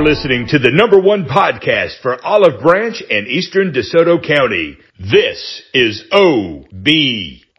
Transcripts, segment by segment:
You're listening to the number one podcast for Olive Branch and Eastern DeSoto County. This is OB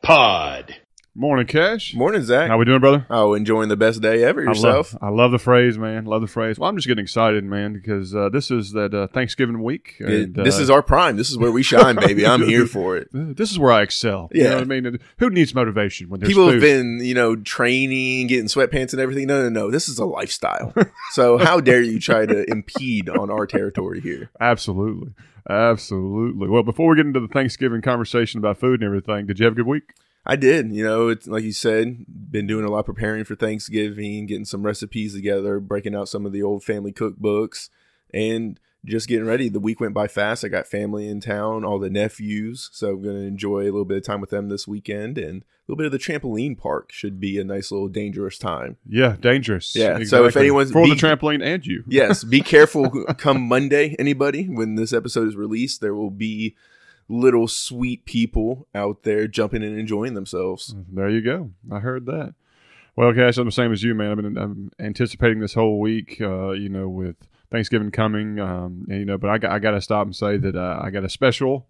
Pod. Morning, Cash. Morning, Zach. How we doing, brother? Oh, enjoying the best day ever yourself. I love, I love the phrase, man. Love the phrase. Well, I'm just getting excited, man, because uh, this is that uh, Thanksgiving week. And, this uh, is our prime. This is where we shine, baby. I'm here for it. this is where I excel. You know Yeah. what I mean? Who needs motivation when there's People food? have been, you know, training, getting sweatpants and everything. No, no, no. This is a lifestyle. so how dare you try to impede on our territory here? Absolutely. Absolutely. Well, before we get into the Thanksgiving conversation about food and everything, did you have a good week? I did. You know, it's like you said, been doing a lot preparing for Thanksgiving, getting some recipes together, breaking out some of the old family cookbooks, and just getting ready. The week went by fast. I got family in town, all the nephews, so I'm going to enjoy a little bit of time with them this weekend, and a little bit of the trampoline park should be a nice little dangerous time. Yeah, dangerous. Yeah, so if anyone's- for the trampoline and you, Yes, be careful come Monday, anybody, when this episode is released, there will be little sweet people out there jumping and enjoying themselves. There you go. I heard that. Well, Cash, I'm the same as you, man. I've been I'm anticipating this whole week, uh, you know, with Thanksgiving coming, um, and, you know, but I got, I got to stop and say that uh, I got a special,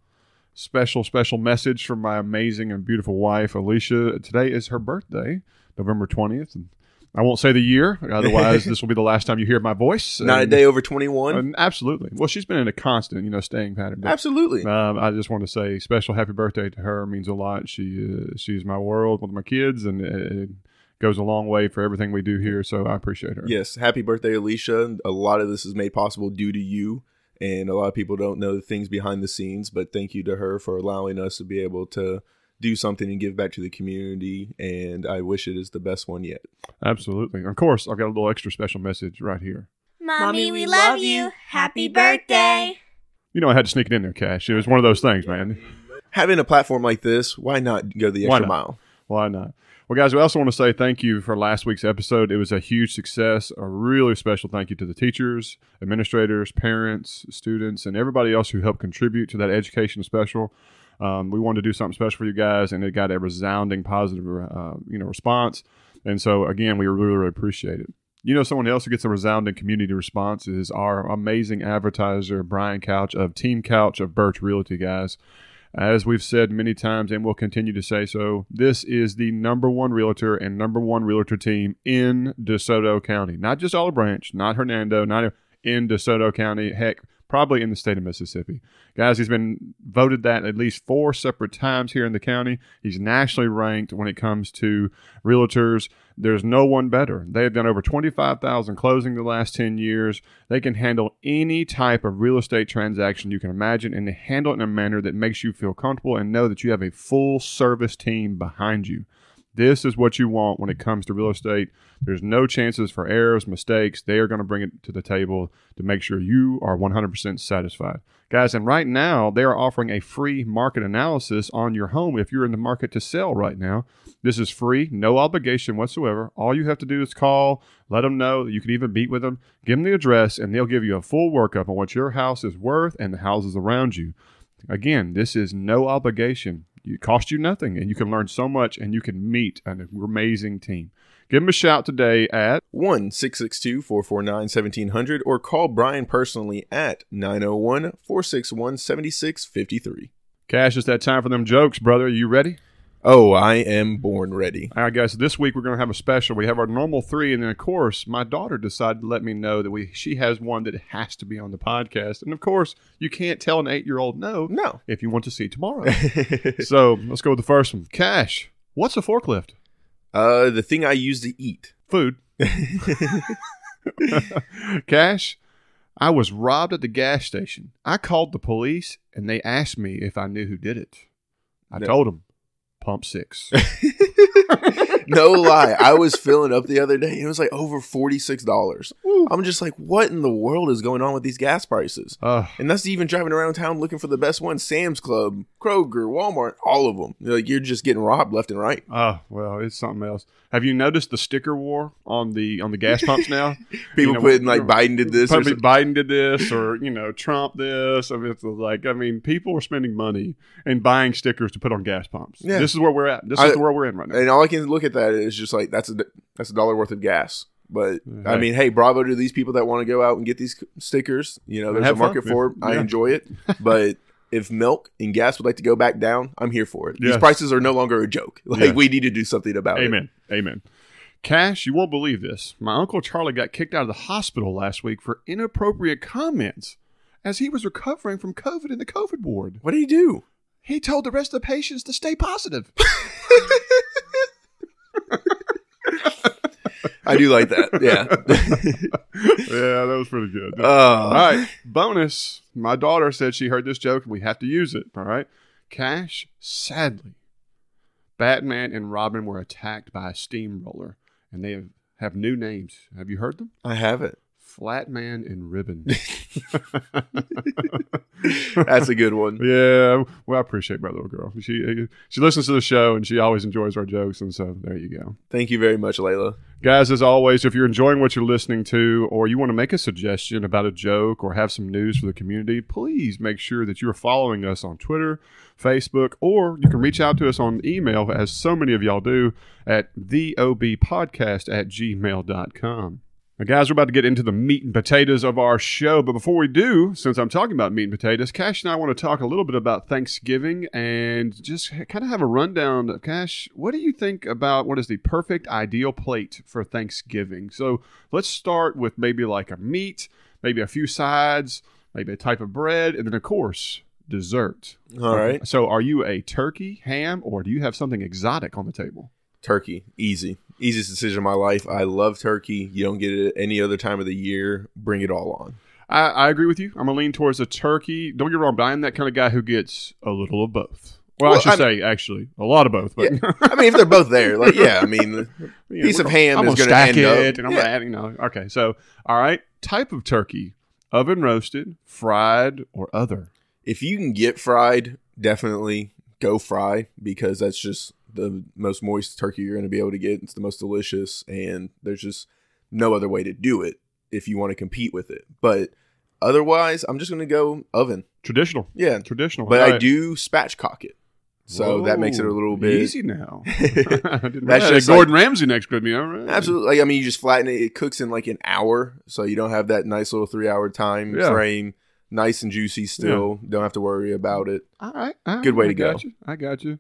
special, special message from my amazing and beautiful wife, Alicia. Today is her birthday, November 20th. And I won't say the year, otherwise, this will be the last time you hear my voice. Not a day over 21. absolutely. Well, she's been in a constant, you know, staying pattern. But Absolutely. um, I just want to say special happy birthday to her. It means a lot. She uh, she's my world with my kids, and it goes a long way for everything we do here. So I appreciate her. Yes, happy birthday, Alicia. A lot of this is made possible due to you, and a lot of people don't know the things behind the scenes. But thank you to her for allowing us to be able to do something and give back to the community. And I wish it is the best one yet. Absolutely. Of course, I've got a little extra special message right here. Mommy, we love you. Happy birthday. You know, I had to sneak it in there, Cash. It was one of those things, man. Having a platform like this, why not go the extra not? mile? Why not? Well, guys, we also want to say thank you for last week's episode. It was a huge success. A really special thank you to the teachers, administrators, parents, students, and everybody else who helped contribute to that education special. Um, we wanted to do something special for you guys, and it got a resounding positive, uh, you know, response. And so, again, we really, really appreciate it. You know, someone else who gets a resounding community response is our amazing advertiser, Brian Couch of Team Couch of Birch Realty, guys. As we've said many times and will continue to say so, this is the number one realtor and number one realtor team in DeSoto County. Not just Olive Branch, not Hernando, not in DeSoto County, heck, probably in the state of Mississippi. Guys, he's been voted that at least four separate times here in the county. He's nationally ranked when it comes to realtors. There's no one better. They have done over 25,000 closing the last 10 years. They can handle any type of real estate transaction you can imagine and they handle it in a manner that makes you feel comfortable and know that you have a full service team behind you. This is what you want when it comes to real estate. There's no chances for errors, mistakes. They are going to bring it to the table to make sure you are 100% satisfied. Guys, and right now they are offering a free market analysis on your home if you're in the market to sell right now. This is free, no obligation whatsoever. All you have to do is call, let them know. You can even meet with them, give them the address, and they'll give you a full workup on what your house is worth and the houses around you. Again, this is no obligation. It costs you nothing, and you can learn so much, and you can meet an amazing team. Give them a shout today at 1 662 449 1700 or call Brian personally at 901 461 7653. Cash. It's that time for them jokes, brother. Are you ready? Oh, I am born ready. All right, guys. This week we're going to have a special. We have our normal three, and then of course my daughter decided to let me know that we she has one that has to be on the podcast. And of course, you can't tell an eight-year-old no, No. if you want to see tomorrow. so let's go with the first one. Cash. What's a forklift? Uh, the thing I use to eat. Food. Cash. I was robbed at the gas station. I called the police, and they asked me if I knew who did it. I No. told them, pump six. no lie. I was filling up the other day and it was like over $46. I'm just like, what in the world is going on with these gas prices? Uh, And that's even driving around town looking for the best one Sam's Club, Kroger, Walmart, all of them. Like, you're just getting robbed left and right. oh, well, it's something else. Have you noticed the sticker war on the on the gas pumps now? People know, putting like Biden did this. Or Biden did this, or you know, Trump this. I mean, it's like, I mean, people are spending money and buying stickers to put on gas pumps. Yeah. This is where we're at. This I- is the world we're in right now. And all I can look at that is just like, that's a, that's a dollar worth of gas. But mm-hmm. I mean, hey, bravo to these people that want to go out and get these stickers. You know, there's a have fun. market for it. I enjoy it. But if milk and gas would like to go back down, I'm here for it. These prices are no longer a joke. Like Yes. we need to do something about it. Amen. Amen. Cash, you won't believe this. My Uncle Charlie got kicked out of the hospital last week for inappropriate comments as he was recovering from COVID in the COVID ward. What do he do? He told the rest of the patients to stay positive. I do like that. Yeah. yeah, that was pretty good. Oh. All right. Bonus. My daughter said she heard this joke and we have to use it. All right. Cash, sadly, Batman and Robin were attacked by a steamroller and they have, have new names. Have you heard them? I have it. Flatman and Ribbon. That's a good one. Yeah, well, I appreciate my little girl. She she listens to the show and she always enjoys our jokes, and so there you go, Thank you very much, Layla. guys. As always, if you're enjoying what you're listening to, or you want to make a suggestion about a joke or have some news for the community, please make sure that you're following us on Twitter, Facebook, or you can reach out to us on email, as so many of y'all do, at theobpodcast at gmail.com. Now, guys, we're about to get into the meat and potatoes of our show. But before we do, since I'm talking about meat and potatoes, Cash and I want to talk a little bit about Thanksgiving and just kind of have a rundown. Cash, what do you think about what is the perfect ideal plate for Thanksgiving? So let's start with maybe like a meat, maybe a few sides, maybe a type of bread, and then, of course, dessert. All right. So are you a turkey, ham, or do you have something exotic on the table? Turkey. Easy. Easiest decision of my life. I love turkey. You don't get it any other time of the year. Bring it all on. I, I agree with you. I'm gonna lean towards a turkey. Don't get wrong, but I'm that kind of guy who gets a little of both. Well, I should I'm- say actually a lot of both. But I mean, if they're both there, like, yeah, I mean, Yeah, piece of gonna- ham I'm is gonna stack end it, up- and I'm Yeah. gonna you know. Okay, so all right, type of turkey: oven roasted, fried, or other. if you can get fried, definitely go fry because that's just the most moist turkey you're going to be able to get. It's the most delicious, and there's just no other way to do it if you want to compete with it. But otherwise, I'm just going to go oven. Traditional, Yeah, traditional. but All I do spatchcock it, so that makes it a little bit easy now. That's just Gordon Ramsay next with me. All right, Absolutely. Like, I mean, you just flatten it. It cooks in like an hour, so you don't have that nice little three hour time Yeah. frame. Nice and juicy still. Don't have to worry about it. All right, all right, Good way I to go. got You. I got you.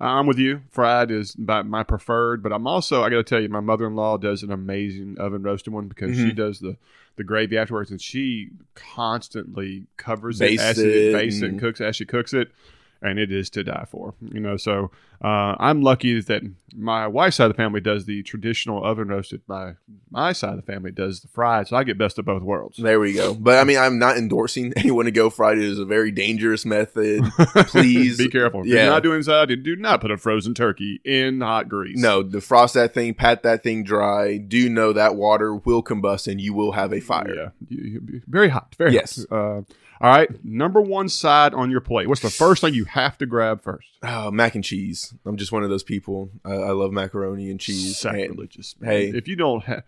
I'm with you. Fried is by my preferred, but I'm also I got to tell you, my mother-in-law does an amazing oven roasted one because she Mhm. does the the gravy afterwards, and she constantly covers Bastes it, as it it, bastes it, and- and cooks it as she cooks it, and it is to die for. You know, so uh, I'm lucky that my wife's side of the family does the traditional oven roasted. My my side of the family does the fried, so I get best of both worlds. There we go. But I mean, I'm not endorsing anyone to go fried. It is a very dangerous method. Please be careful. If Yeah. you're not doing inside, do not put a frozen turkey in hot grease. No, defrost that thing, pat that thing dry. Do know that water will combust and you will have a fire. Yeah, very hot. Very Yes. hot. Uh, all right, number one side on your plate. What's the first thing you have to grab first? Oh, mac and cheese. I'm just one of those people. I, I love macaroni and cheese. And- Sacrilegious. hey. if you don't have,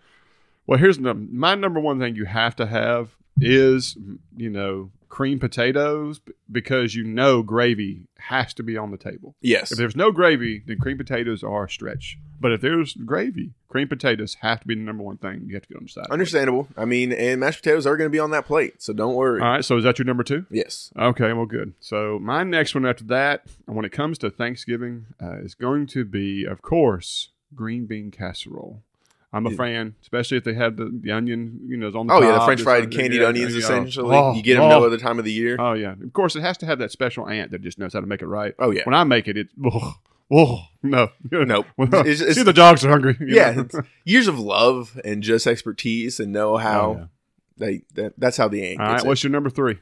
well, here's my number one thing you have to have is you know cream potatoes because you know gravy has to be on the table. yes. If there's no gravy, then cream potatoes are a stretch. But if there's gravy, cream potatoes have to be the number one thing you have to get on the side. Understandable. I mean, and mashed potatoes are going to be on that plate, so don't worry. All right, so is that your number two? Yes. Okay, well, good. So my next one after that, when it comes to Thanksgiving, uh, is going to be, of course, green bean casserole. I'm a Yeah. fan, especially if they have the, the onion, you know, on the Oh top. yeah, the French fried candied yeah, onions. yeah. Essentially, Oh, you get them oh. no other time of the year. Oh yeah, of course it has to have that special aunt that just knows how to make it right. Oh yeah. When I make it, it oh, oh no, Nope. It's- it's- see the dogs are hungry. yeah, it's years of love and just expertise and know oh, how Oh, yeah. they that, that's how the aunt All gets right, it. what's your number three?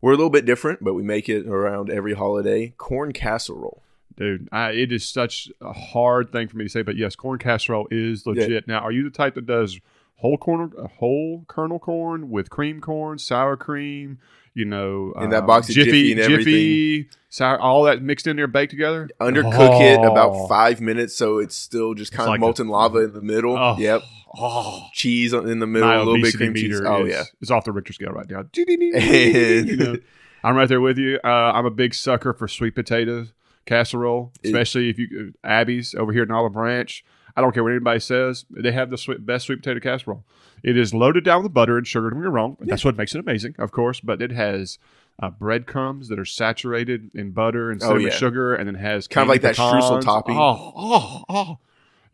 We're a little bit different, but we make it around every holiday. Corn casserole. Dude, I, it is such a hard thing for me to say, but yes, corn casserole is legit. Now, are you the type that does whole corn, uh, whole kernel corn with cream corn, sour cream, you know, In that box of Jiffy and Jiffy, sour, all that mixed in there, baked together? Undercook it Oh. about five minutes so it's still just kind like of a- molten lava in the middle. Oh. Yep. Oh, Cheese in the middle, my a little bit cream cheese. Oh is, yeah. it's off the Richter scale right now. You know, I'm right there with you. Uh, I'm a big sucker for sweet potatoes. Casserole, It- especially if you Abby's over here in Olive Branch. I don't care what anybody says; they have the sweet, best sweet potato casserole. It is loaded down with butter and sugar. Don't get me wrong; that's what makes it amazing, of course. But it has uh, breadcrumbs that are saturated in butter and Oh, cinnamon yeah. sugar, and then has Kind of like candied that streusel topping. Oh, oh, oh!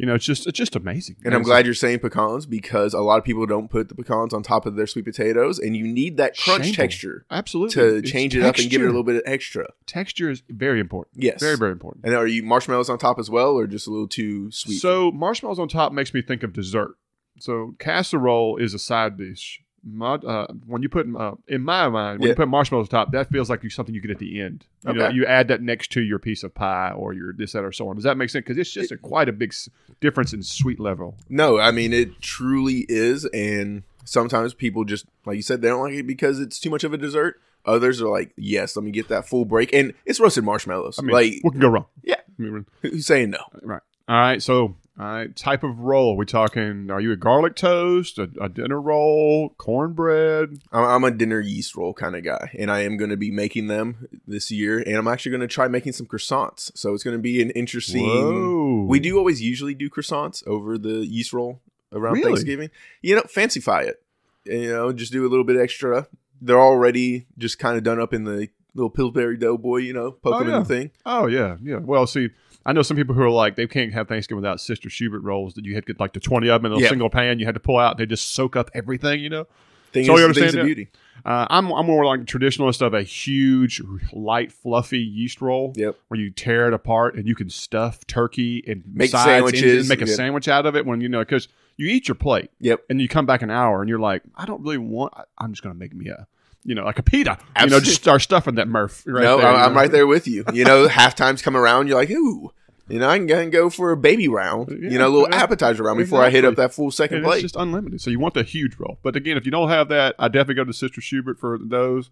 You know, it's just it's just amazing. And I'm glad you're saying pecans because a lot of people don't put the pecans on top of their sweet potatoes, and you need that crunch Shameful. texture absolutely to It's change it up and give it a little bit of extra. Texture is very important. Yes. very very important. And are you marshmallows on top as well, or just a little too sweet? So marshmallows on top makes me think of dessert. So casserole is a side dish. Uh, when you put uh, in my mind, when Yeah. you put marshmallows on top, that feels like you something you get at the end. You know, you add that next to your piece of pie or your this that or so on. Does that make sense? Because it's just a, quite a big s- difference in sweet level. no, I mean it truly is, and sometimes people just like you said they don't like it because it's too much of a dessert. Others are like, yes, let me get that full break, and it's roasted marshmallows. I mean, like, what can go wrong? Yeah. I mean, who's saying no? right. All right. So, all right, type of roll. we talking? Are you a garlic toast, a, a dinner roll, cornbread? I'm, I'm a dinner yeast roll kind of guy, and I am going to be making them this year, and I'm actually going to try making some croissants. So it's going to be an interesting. Whoa. We do always usually do croissants over the yeast roll around Really? Thanksgiving. You know, fancify it. You know, just do a little bit extra. They're already just kind of done up in the little Pillsbury Doughboy. You know, poke Oh, them yeah. in the thing. Oh yeah, yeah. Well, see, I know some people who are like they can't have Thanksgiving without Sister Schubert rolls that you had to get like the twenty of them in a Yeah. single pan. You had to pull out. They just soak up everything. You know. Thing So is, you understand beauty. Uh, I'm I'm more like a traditionalist of a huge, light, fluffy yeast roll Yep. where you tear it apart and you can stuff turkey and Make sides sandwiches, and make a yeah. sandwich out of it when you know because you eat your plate Yep. and you come back an hour and you're like I don't really want I- I'm just gonna make me a you know like a pita you know Absolutely. just start stuffing that Murph right no, there, I'm, you I'm right there with you. You know, halftime's come around. You're like, ooh. You know, I can go and go for a baby round. you know, a little appetizer round before I hit up that full second And it's plate. just unlimited. So you want the huge roll. But again, if you don't have that, I definitely go to Sister Schubert for those.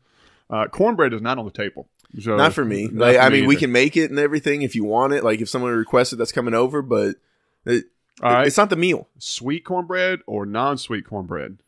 Uh, cornbread is not on the table. So Not for me. not Like, for I me mean, we can make it and everything if you want it. Like, if someone requests it, that's coming over. But it, right. it's not the meal. sweet cornbread or non-sweet cornbread.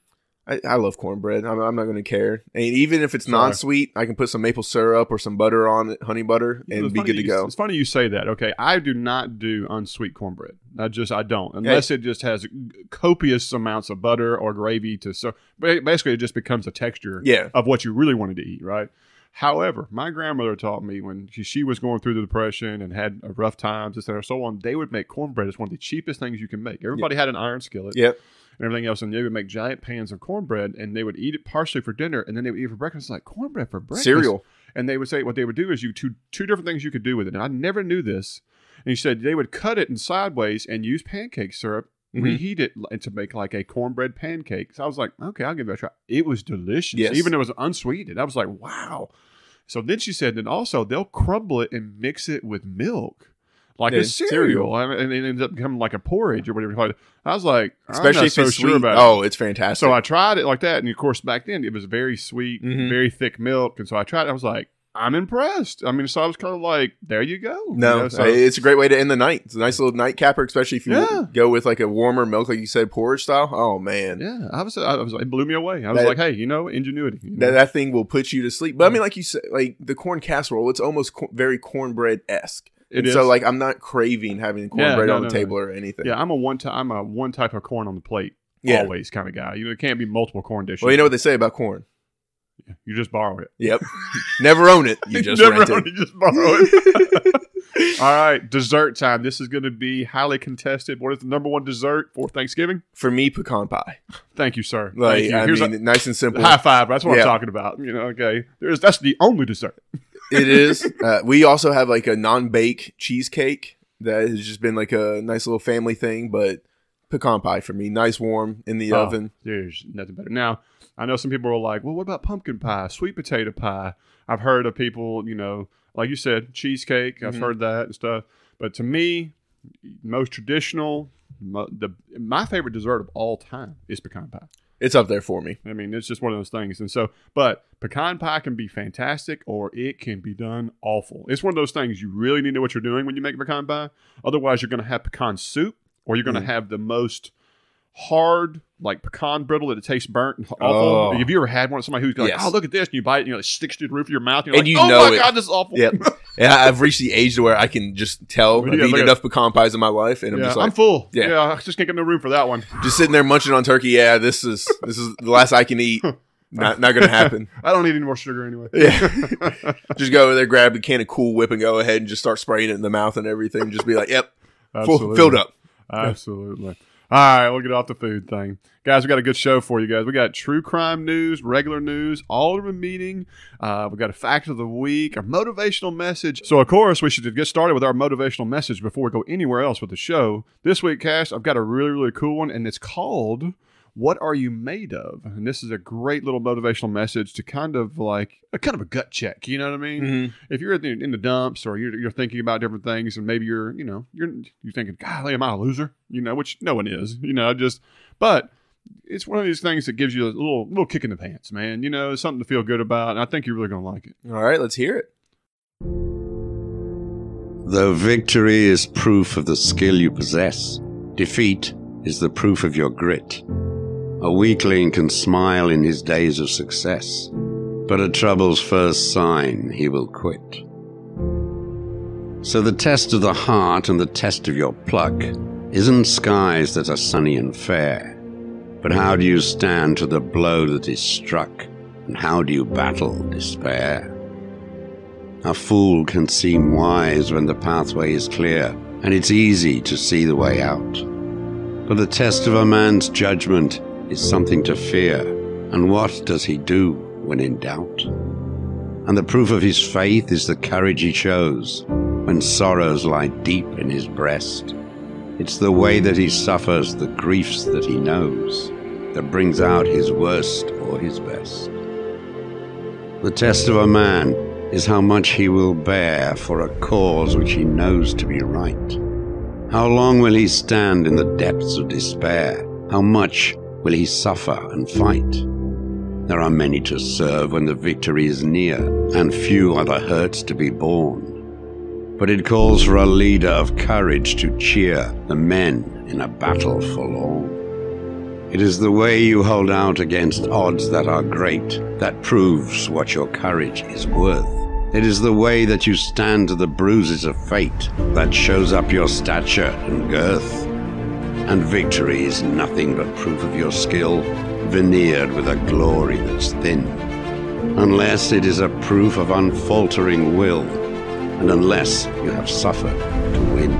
I, I love cornbread. I'm, I'm not going to care. And even if it's Sorry. non-sweet, I can put some maple syrup or some butter on it, honey butter, and It's be good to you- go. It's funny you say that. Okay, I do not do unsweet cornbread. I just I don't unless it just has copious amounts of butter or gravy to so basically it just becomes a texture Yeah. of what you really wanted to eat, right? However, my grandmother taught me when she, she was going through the depression and had rough times, cetera, so on, they would make cornbread It's one of the cheapest things you can make. Everybody had an iron skillet Yep. And everything else, and they would make giant pans of cornbread and they would eat it partially for dinner and then they would eat it for breakfast. It's like cornbread for breakfast Cereal. and they would say what they would do is you two two different things you could do with it. And I never knew this. And he said they would cut it in sideways and use pancake syrup, Mhm. reheat it to make like a cornbread pancake. So I was like, okay, I'll give it a try. It was delicious, Yes. even though it was unsweetened. I was like, wow. So then she said, then also they'll crumble it and mix it with milk. Like Yeah, a cereal, cereal. I mean, and it ends up becoming like a porridge or whatever you call it. I was like, Especially if so it's sure sweet. about it. oh, it's fantastic. So I tried it like that, and of course back then it was very sweet, Mhm. very thick milk, and so I tried. it. I was like, I'm impressed. I mean, so I was kind of like, there you go. You no, know, so- it's a great way to end the night. It's a nice little night capper, especially if you Yeah. go with like a warmer milk, like you said, porridge style. Oh man, yeah, I was, I was, it blew me away. I was That- like, hey, you know, ingenuity. you know? that, that thing will put you to sleep. But I mean, like you said, like the corn casserole, it's almost co- very cornbread esque. It So like, I'm not craving having Yeah, cornbread no, on the no, table or anything. yeah, I'm a one time, I'm a one type of corn on the plate, Yeah. always kind of guy. You know, it can't be multiple corn dishes. Well, you know what they say about corn. you just borrow it. Yep. Never own it. You just Never rent own it. it, just borrow it. All right, dessert time. This is going to be highly contested. What is the number one dessert for Thanksgiving? For me, pecan pie. Thank you, sir. Like Thank you. I Here's mean, a nice and simple. high five. That's what Yeah. I'm talking about. You know, okay. There's that's the only dessert. It is. Uh, we also have like a non-bake cheesecake that has just been like a nice little family thing, but pecan pie for me, nice warm in the Oh, oven. There's nothing better. Now, I know some people are like, well, what about pumpkin pie, sweet potato pie? I've heard of people, you know, like you said, cheesecake. I've Mhm. heard that and stuff. But to me, most traditional, mo- the my favorite dessert of all time is pecan pie. It's up there for me. I mean, it's just one of those things. And so, but pecan pie can be fantastic or it can be done awful. It's one of those things you really need to know what you're doing when you make pecan pie. Otherwise, you're going to have pecan soup or you're going to Mm. have the most hard, like pecan brittle that it tastes burnt and awful. Oh. Have you ever had one? of Somebody who's like, Yes. oh, look at this. And you bite it, you know, it sticks to the roof of your mouth. And you're And like, you oh know my it. God, this is awful. Yep. Yeah, I've reached the age to where I can just tell I've yeah, eaten enough pecan pies in my life, and I'm yeah, just like, I'm full. Yeah. Yeah. I just can't get no room for that one. just sitting there munching on turkey. Yeah, this is this is the last I can eat. Not not gonna happen. I don't need any more sugar anyway. Yeah, just go over there, grab a can of Cool Whip, and go ahead and just start spraying it in the mouth and everything. Just be like, yep, full, filled up. Absolutely. All right, we'll get off the food thing. Guys, we got a good show for you guys. We got true crime news, regular news, all of a meeting. Uh, we got a fact of the week, a motivational message. So, of course, we should get started with our motivational message before we go anywhere else with the show. This week, Cash, I've got a really, really cool one, and it's called what are you made of? And this is a great little motivational message to kind of like a kind of a gut check. You know what I mean? Mhm. If you're in the, in the dumps or you're, you're thinking about different things, and maybe you're you know you're you're thinking, golly, am I a loser? You know, which no one is. You know, just but it's one of these things that gives you a little little kick in the pants, man. You know, it's something to feel good about, and I think you're really gonna like it. All right, let's hear it. Though victory is proof of the skill you possess, defeat is the proof of your grit. A weakling can smile in his days of success, but at trouble's first sign he will quit. So the test of the heart and the test of your pluck isn't skies that are sunny and fair, but how do you stand to the blow that is struck, and how do you battle despair? A fool can seem wise when the pathway is clear, and it's easy to see the way out. But the test of a man's judgment is something to fear, and what does he do when in doubt? And the proof of his faith is the courage he shows when sorrows lie deep in his breast. It's the way that he suffers the griefs that he knows that brings out his worst or his best. The test of a man is how much he will bear for a cause which he knows to be right. How long will he stand in the depths of despair? How much will he suffer and fight? There are many to serve when the victory is near, and few are the hurts to be borne. But it calls for a leader of courage to cheer the men in a battle forlorn. It is the way you hold out against odds that are great that proves what your courage is worth. It is the way that you stand to the bruises of fate that shows up your stature and girth. And victory is nothing but proof of your skill, veneered with a glory that's thin. Unless it is a proof of unfaltering will, and unless you have suffered to win.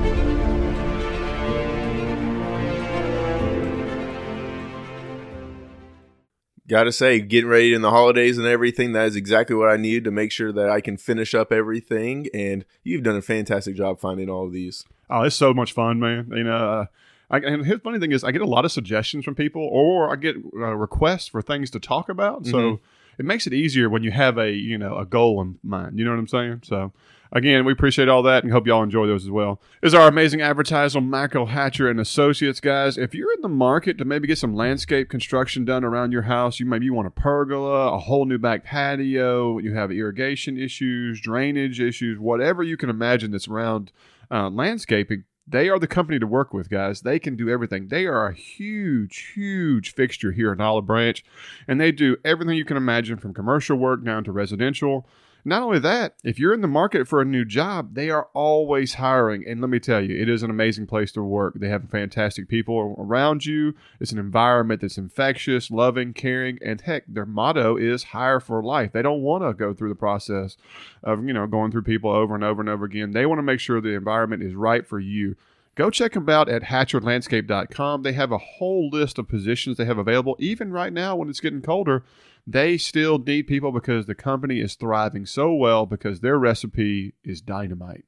Gotta say, getting ready in the holidays and everything, that is exactly what I needed to make sure that I can finish up everything. And you've done a fantastic job finding all of these. Oh, it's so much fun, man. You know, uh, I, and the funny thing is, I get a lot of suggestions from people, or I get uh, requests for things to talk about. So Mhm. it makes it easier when you have a you know a goal in mind. You know what I'm saying? So again, we appreciate all that and hope y'all enjoy those as well. Is our amazing advertiser, Michael Hatcher and Associates, guys. If you're in the market to maybe get some landscape construction done around your house, you maybe you want a pergola, a whole new back patio, you have irrigation issues, drainage issues, whatever you can imagine that's around uh, landscaping. They are the company to work with, guys. They can do everything. They are a huge, huge fixture here in Olive Branch, and they do everything you can imagine from commercial work down to residential. Not only that, if you're in the market for a new job, they are always hiring. And let me tell you, it is an amazing place to work. They have fantastic people around you. It's an environment that's infectious, loving, caring, and heck, their motto is hire for life. They don't want to go through the process of, you know, going through people over and over and over again. They want to make sure the environment is right for you. Go check them out at hatcherlandscape.com. They have a whole list of positions they have available. Even right now, when it's getting colder, they still need people because the company is thriving so well because their recipe is dynamite.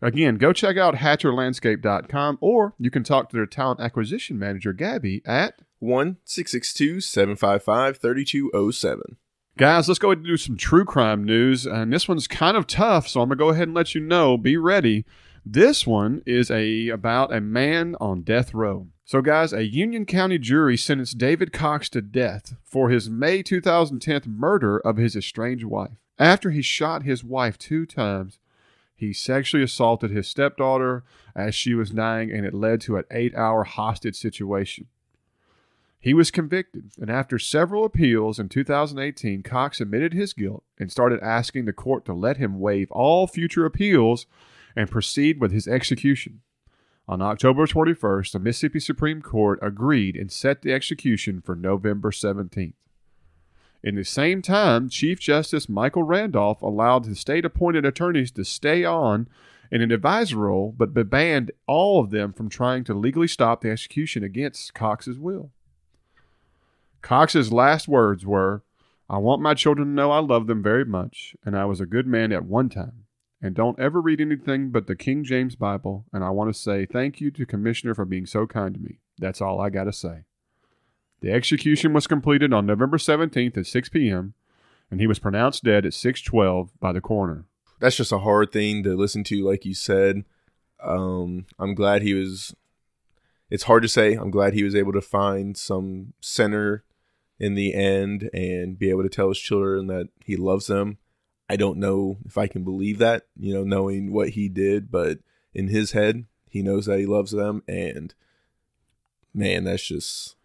Again, go check out hatcherlandscape.com or you can talk to their talent acquisition manager, Gabby, at 1 662 755 3207. Guys, let's go ahead and do some true crime news. And this one's kind of tough, so I'm going to go ahead and let you know. Be ready. This one is a about a man on death row. So, guys, a Union County jury sentenced David Cox to death for his May 2010 murder of his estranged wife. After he shot his wife two times, he sexually assaulted his stepdaughter as she was dying, and it led to an eight hour hostage situation. He was convicted, and after several appeals in 2018, Cox admitted his guilt and started asking the court to let him waive all future appeals and proceed with his execution. On October 21st, the Mississippi Supreme Court agreed and set the execution for November 17th. In the same time, Chief Justice Michael Randolph allowed his state appointed attorneys to stay on in an advisory role, but banned all of them from trying to legally stop the execution against Cox's will. Cox's last words were, I want my children to know I love them very much, and I was a good man at one time. And don't ever read anything but the King James Bible, and I want to say thank you to Commissioner for being so kind to me. That's all I got to say. The execution was completed on November 17th at 6 p.m., and he was pronounced dead at 612 by the coroner. That's just a hard thing to listen to, like you said. Um, I'm glad he was. It's hard to say. I'm glad he was able to find some center in the end and be able to tell his children that he loves them. I don't know if I can believe that, you know, knowing what he did, but in his head, he knows that he loves them. And man, that's just.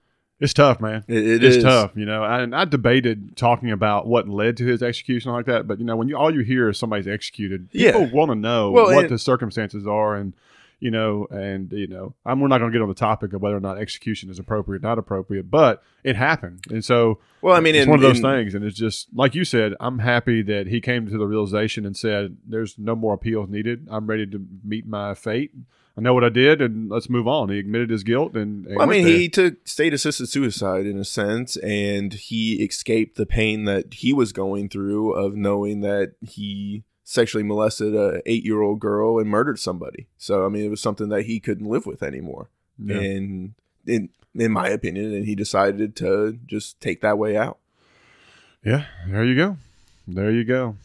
It's tough, man. It, it it's is. tough, you know. And I debated talking about what led to his execution like that, but you know, when you all you hear is somebody's executed, people Yeah. want to know Well, what and- the circumstances are, and you know, and you know, I'm, we're not going to get on the topic of whether or not execution is appropriate, not appropriate, but it happened, and so Well, I mean, it's and- one of those and- things, and it's just like you said. I'm happy that he came to the realization and said, "There's no more appeals needed. I'm ready to meet my fate. I know what I did, and let's move on." He admitted his guilt, and, and Well, I mean, there. he took state assisted suicide in a sense, and he escaped the pain that he was going through of knowing that he sexually molested a eight year old girl and murdered somebody. So, I mean, it was something that he couldn't live with anymore. Yeah. And in in my opinion, and he decided to just take that way out. Yeah, there you go. There you go.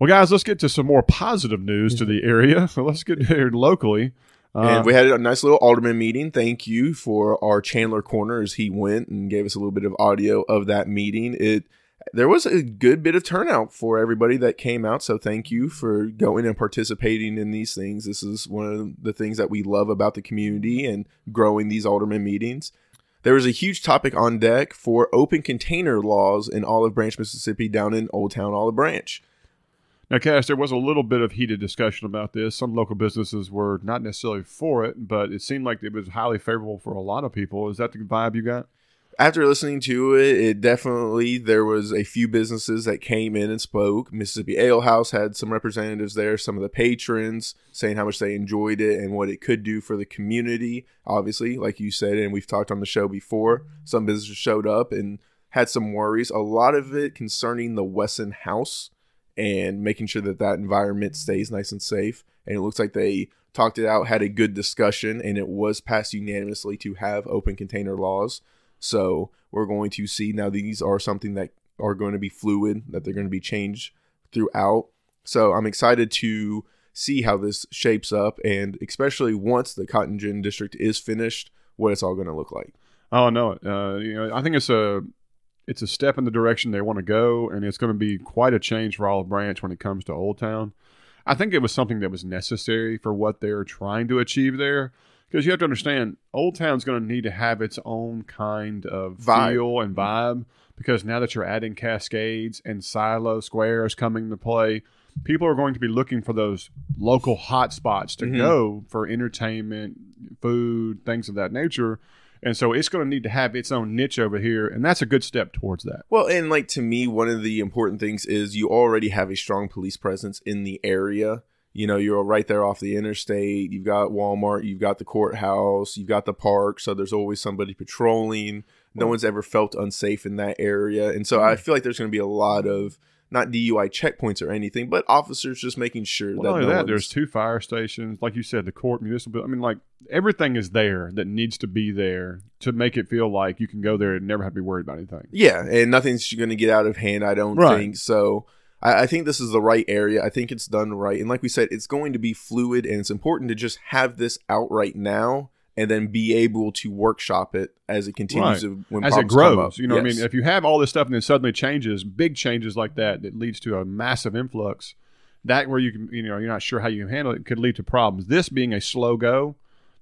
Well, guys, let's get to some more positive news to the area. So let's get here locally. Uh, and we had a nice little alderman meeting. Thank you for our Chandler corner as he went and gave us a little bit of audio of that meeting. It there was a good bit of turnout for everybody that came out. So thank you for going and participating in these things. This is one of the things that we love about the community and growing these alderman meetings. There was a huge topic on deck for open container laws in Olive Branch, Mississippi, down in Old Town Olive Branch. Now, Cash, there was a little bit of heated discussion about this. Some local businesses were not necessarily for it, but it seemed like it was highly favorable for a lot of people. Is that the vibe you got? After listening to it, it definitely there was a few businesses that came in and spoke. Mississippi Ale House had some representatives there, some of the patrons saying how much they enjoyed it and what it could do for the community. Obviously, like you said, and we've talked on the show before, some businesses showed up and had some worries. A lot of it concerning the Wesson House and making sure that that environment stays nice and safe. And it looks like they talked it out, had a good discussion, and it was passed unanimously to have open container laws. So we're going to see now these are something that are going to be fluid, that they're going to be changed throughout. So I'm excited to see how this shapes up, and especially once the cotton gin district is finished, what it's all going to look like. Oh no, uh, you know, I think it's a it's a step in the direction they want to go, and it's going to be quite a change for Olive Branch when it comes to Old Town. I think it was something that was necessary for what they're trying to achieve there. Because you have to understand, Old Town's going to need to have its own kind of Vibe. feel and vibe. Because now that you're adding Cascades and Silo Squares coming to play, people are going to be looking for those local hot spots to Mhm. go for entertainment, food, things of that nature. And so it's going to need to have its own niche over here, and that's a good step towards that. Well, and like to me, one of the important things is you already have a strong police presence in the area. You know, you're right there off the interstate. You've got Walmart, you've got the courthouse, you've got the park. So there's always somebody patrolling. No mm. one's ever felt unsafe in that area. And so I mm. feel like there's going to be a lot of not DUI checkpoints or anything, but officers just making sure Well, that not only no that, there's two fire stations, like you said, the court, municipal. I mean, like everything is there that needs to be there to make it feel like you can go there and never have to be worried about anything. Yeah, and nothing's going to get out of hand, I don't Right. think. So I, I think this is the right area. I think it's done right. And like we said, it's going to be fluid, and it's important to just have this out right now and then be able to workshop it as it continues to when As it grows, you know, what I mean, if you have all this stuff and then suddenly changes, big changes like that, that leads to a massive influx. That where you can, you know, you're not sure how you can handle it could lead to problems. This being a slow go,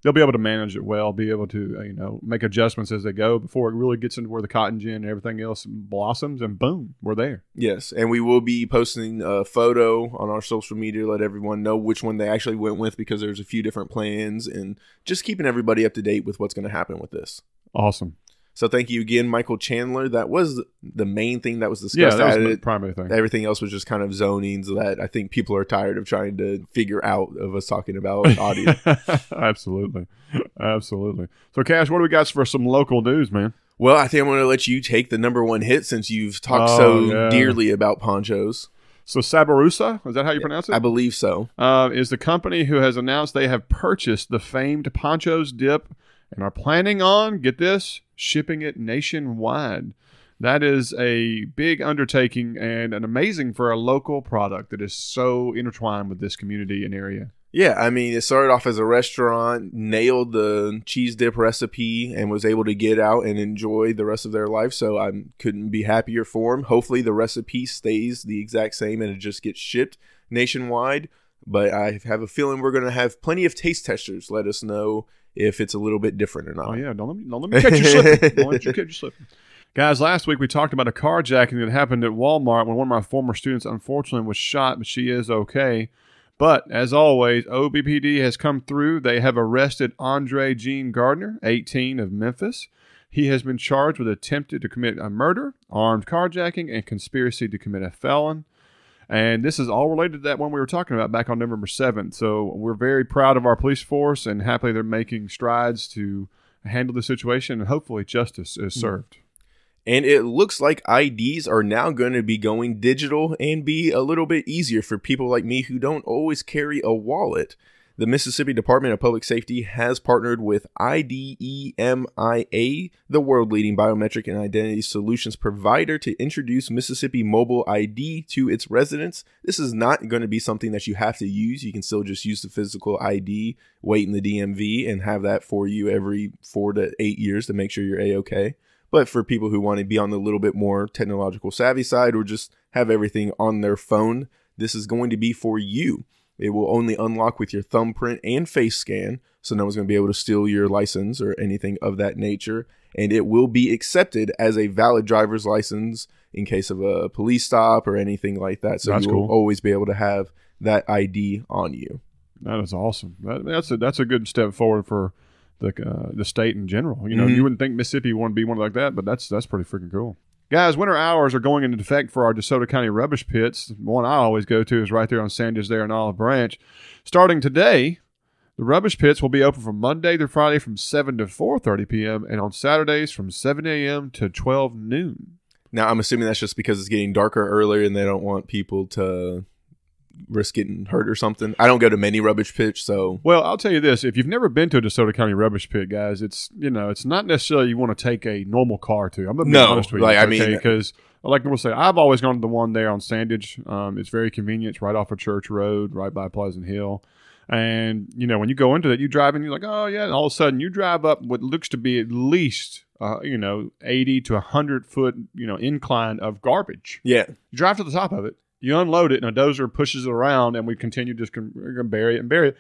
they'll be able to manage it well, be able to uh, you know make adjustments as they go before it really gets into where the cotton gin and everything else blossoms, and boom, we're there. Yes, and we will be posting a photo on our social media let everyone know which one they actually went with because there's a few different plans and just keeping everybody up to date with what's going to happen with this. Awesome. So thank you again, Michael Chandler. That was the main thing that was discussed. Yeah, that was the primary thing. Everything else was just kind of zonings that I think people are tired of trying to figure out of us talking about audio. Absolutely, absolutely. So, Cash, what do we got for some local news, man? well, I think I'm going to let you take the number one hit since you've talked Oh, so yeah. dearly about Pancho's. So, Sabarusa, is that how you pronounce it? I believe so. uh, is the company who has announced they have purchased the famed Pancho's dip and are planning on, get this, shipping it nationwide. That is a big undertaking and an amazing for a local product that is so intertwined with this community and area. Yeah, I mean, it started off as a restaurant, nailed the cheese dip recipe, and was able to get out and enjoy the rest of their life. So I couldn't be happier for them. Hopefully, the recipe stays the exact same and it just gets shipped nationwide. But I have a feeling we're going to have plenty of taste testers let us know if it's a little bit different or not. Oh yeah, don't let me, don't let me catch you slipping. Don't let you catch you slipping. Guys, last week we talked about a carjacking that happened at Walmart when one of my former students unfortunately was shot, but she is okay. But as always, OBPD has come through. They have arrested Andre Jean Gardner, 18 of Memphis. He has been charged with attempted to commit a murder, armed carjacking, and conspiracy to commit a felon. And this is all related to that one we were talking about back on November 7th. So we're very proud of our police force and happily they're making strides to handle the situation and hopefully justice is hmm. served. And it looks like IDs are now going to be going digital and be a little bit easier for people like me who don't always carry a wallet. The Mississippi Department of Public Safety has partnered with IDEMIA, the world leading biometric and identity solutions provider, to introduce Mississippi Mobile ID to its residents. This is not going to be something that you have to use. You can still just use the physical ID, wait in the DMV, and have that for you every four to eight years to make sure you're A OK. But for people who want to be on the little bit more technological savvy side or just have everything on their phone, this is going to be for you. It will only unlock with your thumbprint and face scan, so no one's going to be able to steal your license or anything of that nature. And it will be accepted as a valid driver's license in case of a police stop or anything like that. So That's you will cool. always be able to have that ID on you. That is awesome. That, that's a that's a good step forward for the uh, the state in general. You know, Mhm. you wouldn't think Mississippi would be one like that, but that's that's pretty freaking cool. Guys, winter hours are going into effect for our DeSoto County rubbish pits. One I always go to is right there on Sandidge there in Olive Branch. Starting today, the rubbish pits will be open from Monday through Friday from 7 to 4.30 p.m. and on Saturdays from 7 a.m. to 12 noon. Now, I'm assuming that's just because it's getting darker earlier and they don't want people to risk getting hurt or something. I don't go to many rubbish pits, so Well, I'll tell you this: if you've never been to a DeSoto County rubbish pit, guys, it's you know it's not necessarily you want to take a normal car to. I'm gonna be No, honest with like, you, I mean- because like we'll say, I've always gone to the one there on Sandidge. Um, it's very convenient. It's right off of Church Road, right by Pleasant Hill. And you know when you go into it, you drive and you're like, oh yeah, and all of a sudden you drive up what looks to be at least uh, you know eighty to hundred foot you know incline of garbage. yeah. You drive to the top of it, you unload it, and a dozer pushes it around, and we continue just con- gonna bury it and bury it.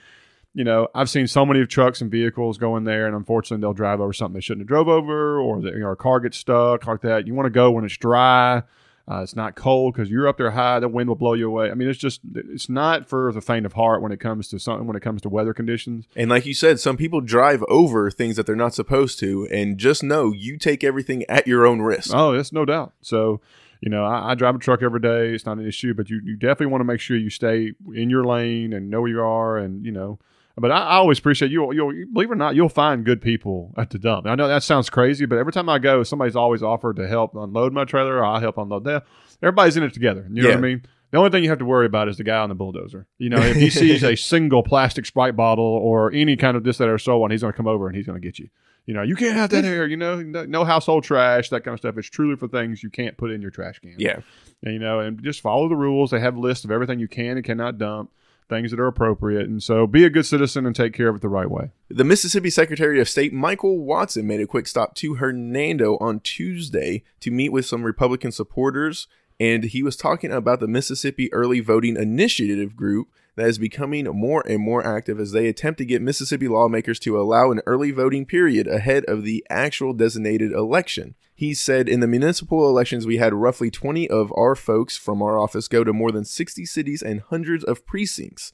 You know, I've seen so many of trucks and vehicles go in there, and unfortunately, they'll drive over something they shouldn't have drove over, or the, you know, a car gets stuck like that. You want to go when it's dry, uh, it's not cold because you're up there high. The wind will blow you away. I mean, it's just it's not for the faint of heart when it comes to something when it comes to weather conditions. And like you said, some people drive over things that they're not supposed to, and just know you take everything at your own risk. Oh, that's no doubt. So, you know, I, I drive a truck every day. It's not an issue, but you, you definitely want to make sure you stay in your lane and know where you are. And, you know, but I, I always appreciate you. You'll, believe it or not, you'll find good people at the dump. I know that sounds crazy, but every time I go, somebody's always offered to help unload my trailer or I'll help unload that. Everybody's in it together. You know what I mean? The only thing you have to worry about is the guy on the bulldozer. You know, if he sees a single plastic Sprite bottle or any kind of this, that, or so on, he's going to come over and he's going to get you. You know, you can't have that here. You know, no no household trash, that kind of stuff. It's truly for things you can't put in your trash can. Yeah. And, you know, and just follow the rules. They have lists of everything you can and cannot dump, things that are appropriate. And so be a good citizen and take care of it the right way. The Mississippi Secretary of State Michael Watson made a quick stop to Hernando on Tuesday to meet with some Republican supporters, and he was talking about the Mississippi Early Voting Initiative group that is becoming more and more active as they attempt to get Mississippi lawmakers to allow an early voting period ahead of the actual designated election. He said, In the municipal elections, we had roughly 20 of our folks from our office go to more than 60 cities and hundreds of precincts.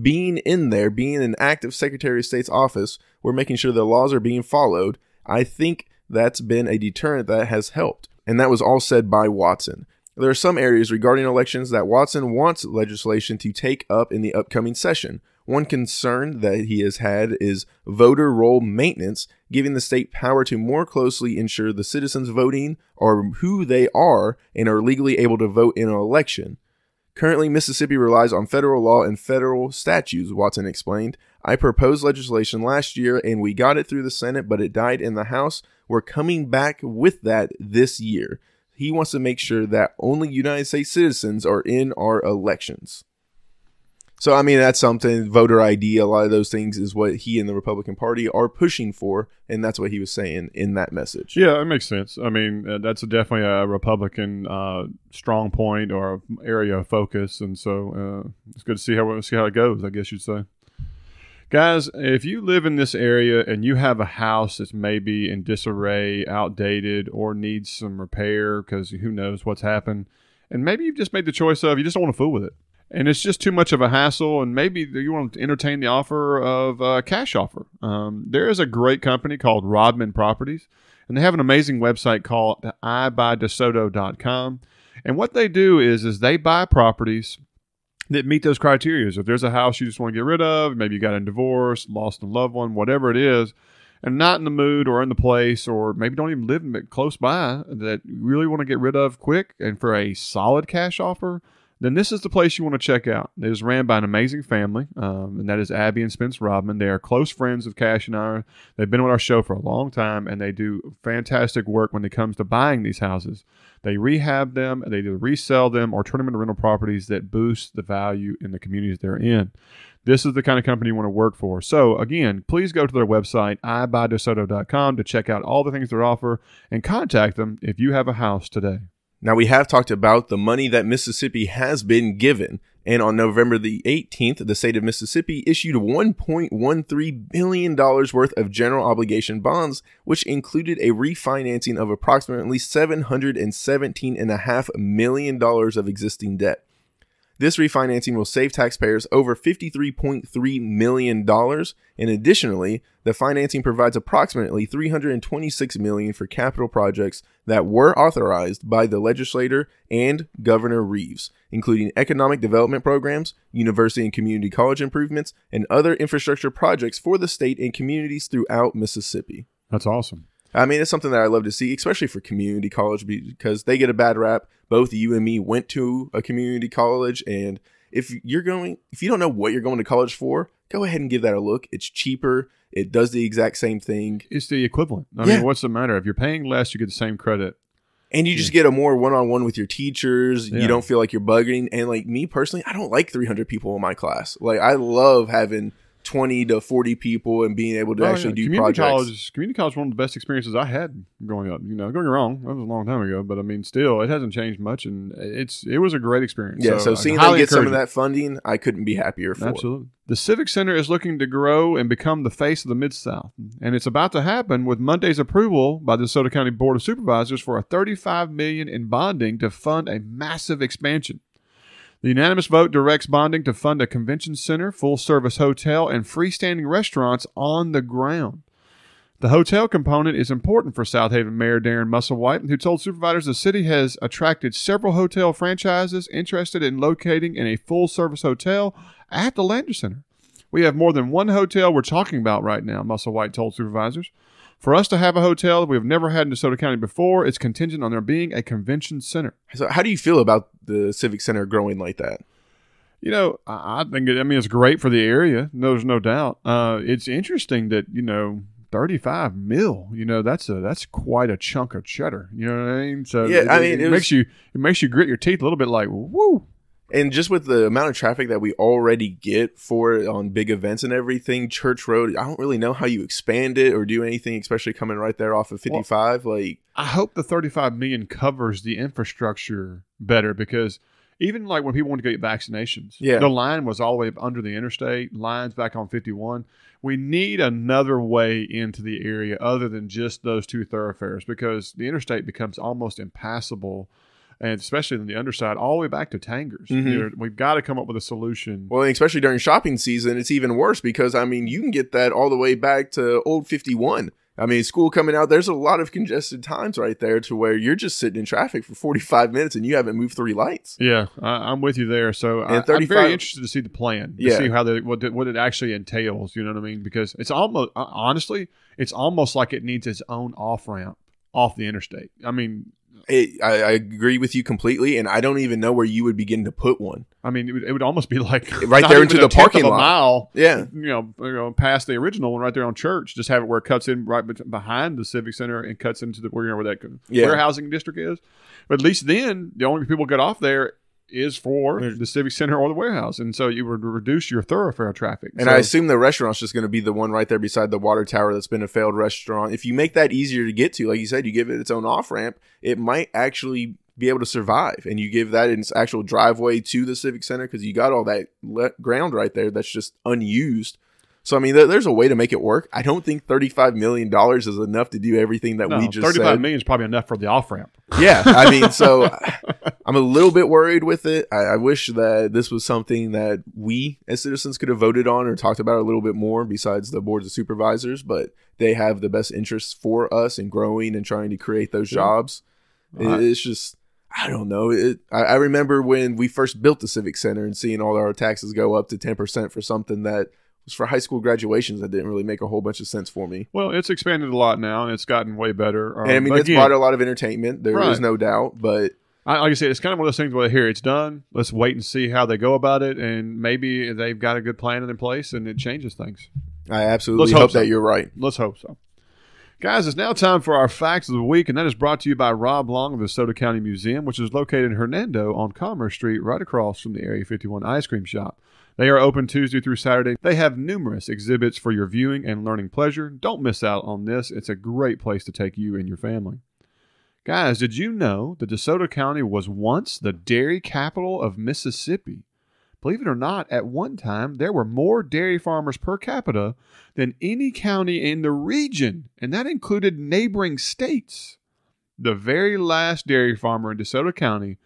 Being in there, being an active Secretary of State's office, we're making sure the laws are being followed. I think that's been a deterrent that has helped. And that was all said by Watson. There are some areas regarding elections that Watson wants legislation to take up in the upcoming session. One concern that he has had is voter roll maintenance, giving the state power to more closely ensure the citizens voting are who they are and are legally able to vote in an election. Currently, Mississippi relies on federal law and federal statutes, Watson explained. I proposed legislation last year and we got it through the Senate, but it died in the House. We're coming back with that this year. He wants to make sure that only United States citizens are in our elections. So, I mean, that's something, voter ID, a lot of those things is what he and the Republican Party are pushing for. And that's what he was saying in that message. Yeah, it makes sense. I mean, uh, that's definitely a Republican uh, strong point or area of focus. And so uh, it's good to see how, see how it goes, I guess you'd say. Guys, if you live in this area and you have a house that's maybe in disarray, outdated, or needs some repair because who knows what's happened, and maybe you've just made the choice of you just don't want to fool with it and it's just too much of a hassle. And maybe you want to entertain the offer of a cash offer. Um, there is a great company called Rodman Properties, and they have an amazing website called iBuyDeSoto.com. And what they do is, is they buy properties that meet those criteria. If there's a house you just want to get rid of, maybe you got a divorce, lost a loved one, whatever it is, and not in the mood or in the place, or maybe don't even live close by that you really want to get rid of quick, and for a solid cash offer then this is the place you want to check out. It is ran by an amazing family, um, and that is Abby and Spence Rodman. They are close friends of Cash and I. They've been on our show for a long time, and they do fantastic work when it comes to buying these houses. They rehab them, they either resell them or turn them into rental properties that boost the value in the communities they're in. This is the kind of company you want to work for. So, again, please go to their website, ibuydesoto.com, to check out all the things they offer and contact them if you have a house today. Now, we have talked about the money that Mississippi has been given. And on November the 18th, the state of Mississippi issued $1.13 billion worth of general obligation bonds, which included a refinancing of approximately $717.5 million of existing debt. This refinancing will save taxpayers over $53.3 million, and additionally, the financing provides approximately $326 million for capital projects that were authorized by the legislator and Governor Reeves, including economic development programs, university and community college improvements, and other infrastructure projects for the state and communities throughout Mississippi. That's awesome. I mean, it's something that I love to see, especially for community college because they get a bad rap. Both you and me went to a community college, and if you're going, if you don't know what you're going to college for, go ahead and give that a look. It's cheaper. It does the exact same thing. It's the equivalent. I yeah. mean, what's the matter? If you're paying less, you get the same credit. And you just get a more one-on-one with your teachers. Yeah. You don't feel like you're bugging. And like me personally, I don't like 300 people in my class. Like I love having 20 to 40 people and being able to oh, actually yeah. do community projects. College, community college is one of the best experiences I had growing up. You know, don't get me wrong, that was a long time ago, but I mean, still, it hasn't changed much, and it's it was a great experience. Yeah, so, so uh, seeing them get some of that funding, I couldn't be happier for. Absolutely. The Civic Center is looking to grow and become the face of the Mid South, and it's about to happen with Monday's approval by the DeSoto County Board of Supervisors for a 35 million in bonding to fund a massive expansion. The unanimous vote directs bonding to fund a convention center, full service hotel, and freestanding restaurants on the ground. The hotel component is important for Southaven Mayor Darren Musselwhite, who told supervisors the city has attracted several hotel franchises interested in locating in a full service hotel at the Landers Center. We have more than one hotel we're talking about right now, Musselwhite told supervisors. For us to have a hotel that we've never had in DeSoto County before, it's contingent on there being a convention center. So, how do you feel about the Civic Center growing like that? You know, I think it, I mean it's great for the area. No, There's no doubt. Uh, it's interesting that you know 35 mil. You know, that's a that's quite a chunk of cheddar. You know what I mean? So yeah, it, I mean, it, it makes you it makes you grit your teeth a little bit. Like, woo, and just with the amount of traffic that we already get for it on big events and everything, Church Road, I don't really know how you expand it or do anything, especially coming right there off of 55. Well, like, I hope the 35 million covers the infrastructure better because even like when people want to get vaccinations, Yeah. the line was all the way up under the interstate lines back on 51. We need another way into the area other than just those two thoroughfares because the interstate becomes almost impassable, and especially on the underside, all the way back to Tangers. Mhm. You know, we've got to come up with a solution. Well, especially during shopping season, it's even worse because I mean, you can get that all the way back to Old 51. I mean, school coming out, there's a lot of congested times right there to where you're just sitting in traffic for 45 minutes and you haven't moved three lights. Yeah, I, I'm with you there. So I, I'm very interested to see the plan, to Yeah. see how the what, what it actually entails. You know what I mean? Because it's almost honestly, it's almost like it needs its own off ramp off the interstate. I mean, It, I, I agree with you completely, and I don't even know where you would begin to put one. I mean, it would, it would almost be like Right there into the parking lot. mile. Yeah. You know, you know, past the original one right there on Church. Just have it where it cuts in right behind the Civic Center and cuts into the where you know, where that Yeah. warehousing district is. But at least then, the only people get off there is for There's- the Civic Center or the warehouse, and so you would reduce your thoroughfare traffic. And So- I assume the restaurant's just going to be the one right there beside the water tower that's been a failed restaurant. If you make that easier to get to, like you said, you give it its own off ramp, it might actually be able to survive. And you give that its actual driveway to the Civic Center because you got all that le- ground right there that's just unused. So, I mean, there, there's a way to make it work. I don't think $35 million is enough to do everything that no, we just thirty-five said. million is probably enough for the off ramp. Yeah, I mean, so I'm a little bit worried with it. I, I wish that this was something that we as citizens could have voted on or talked about a little bit more besides the boards of supervisors, but they have the best interests for us in growing and trying to create those Sure. jobs. It- I- it's just, I don't know. It, I, I remember when we first built the Civic Center and seeing all our taxes go up to 10% for something that was for high school graduations that didn't really make a whole bunch of sense for me. Well, it's expanded a lot now, and it's gotten way better. Um, And I mean, it's again, brought a lot of entertainment. There is Right. no doubt, but I, like I said, it's kind of one of those things where here it's done. Let's wait and see how they go about it, and maybe they've got a good plan in place, and it changes things. I absolutely Let's hope, hope so. that you're right. Let's hope so. Guys, it's now time for our facts of the week, and that is brought to you by Rob Long of the DeSoto County Museum, which is located in Hernando on Commerce Street, right across from the Area 51 ice cream shop. They are open Tuesday through Saturday. They have numerous exhibits for your viewing and learning pleasure. Don't miss out on this. It's a great place to take you and your family. Guys, did you know that DeSoto County was once the dairy capital of Mississippi? Believe it or not, at one time there were more dairy farmers per capita than any county in the region, and that included neighboring states. The very last dairy farmer in DeSoto County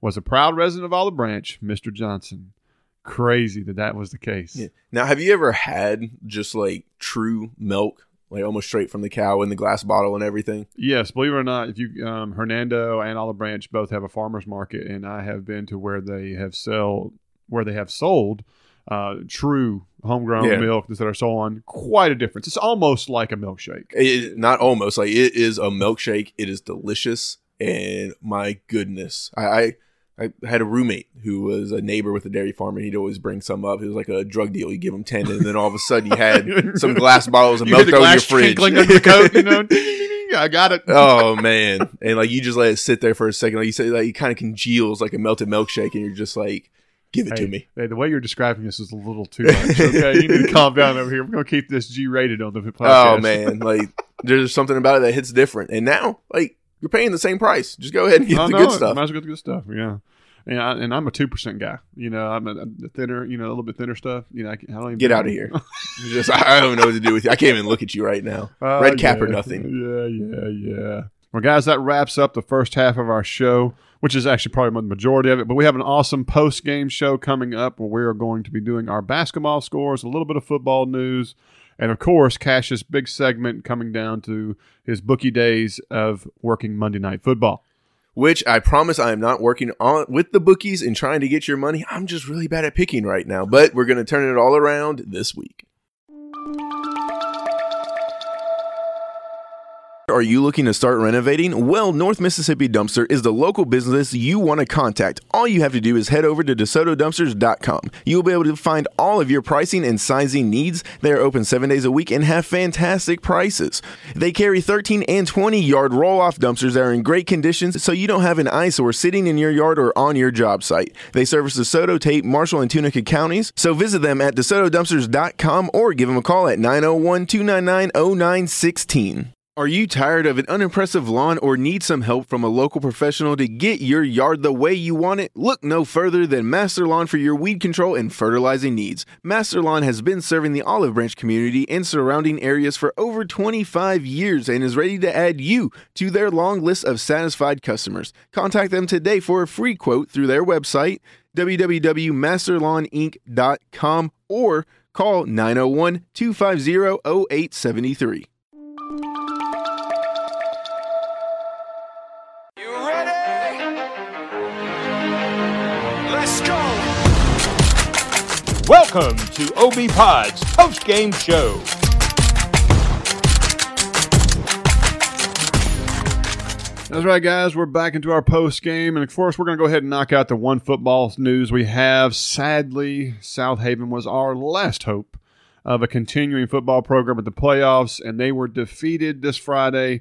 was a proud resident of Olive Branch, Mr. Johnson. Crazy that that was the case. Yeah. Now, have you ever had just like true milk, like almost straight from the cow in the glass bottle and everything? Yes, believe it or not, if you um, Hernando and Olive Branch both have a farmers market, and I have been to where they have sell where they have sold uh, true homegrown Yeah. milk that are sold on quite a difference. It's almost like a milkshake. It, not almost like it is a milkshake. It is delicious, and my goodness, I, I I had a roommate who was a neighbor with a dairy farm, and he'd always bring some up. It was like a drug deal. You give him ten, and then all of a sudden you had some glass bottles of milk hear the thrown in your fridge. the coat, you know. I got it. oh man, and like you just let it sit there for a second, like you say, like it kind of congeals like a melted milkshake, and you're just like, give it Hey, to me. hey, the way you're describing this is a little too much. Okay, you need to calm down over here. We're gonna keep this G-rated on the podcast. Oh man, like there's something about it that hits different. And now, like you're paying the same price. Just go ahead and get the good stuff. Might as well get the good stuff. Yeah. And, I, and I'm a two percent guy. You know, I'm a, a thinner. You know, a little bit thinner stuff. You know, I, I don't even Get out of here. Just I don't even know what to do with you. I can't even look at you right now. Uh, Red cap or nothing. Yeah, yeah, yeah. Well, guys, that wraps up the first half of our show, which is actually probably the majority of it. But we have an awesome post game show coming up where we are going to be doing our basketball scores, a little bit of football news, and of course, Cash's big segment coming down to his bookie days of working Monday Night Football. Which I promise I am not working on with the bookies and trying to get your money. I'm just really bad at picking right now. But we're gonna turn it all around this week. Are you looking to start renovating? Well, North Mississippi Dumpster is the local business you want to contact. All you have to do is head over to DeSotoDumpsters.com. You'll be able to find all of your pricing and sizing needs. They are open seven days a week and have fantastic prices. They carry 13 and 20 yard roll off dumpsters that are in great conditions so you don't have an eyesore sitting in your yard or on your job site. They service DeSoto, Tate, Marshall, and Tunica counties, so visit them at DeSotoDumpsters.com or give them a call at 901 299 0916. Are you tired of an unimpressive lawn or need some help from a local professional to get your yard the way you want it? Look no further than Master Lawn for your weed control and fertilizing needs. Master Lawn has been serving the Olive Branch community and surrounding areas for over 25 years and is ready to add you to their long list of satisfied customers. Contact them today for a free quote through their website, www.masterlawninc.com, or call 901 250 0873. Welcome to OB Pod's post game show. That's right, guys. We're back into our post game, and of course, we're going to go ahead and knock out the one football news we have. Sadly, Southaven was our last hope of a continuing football program at the playoffs, and they were defeated this Friday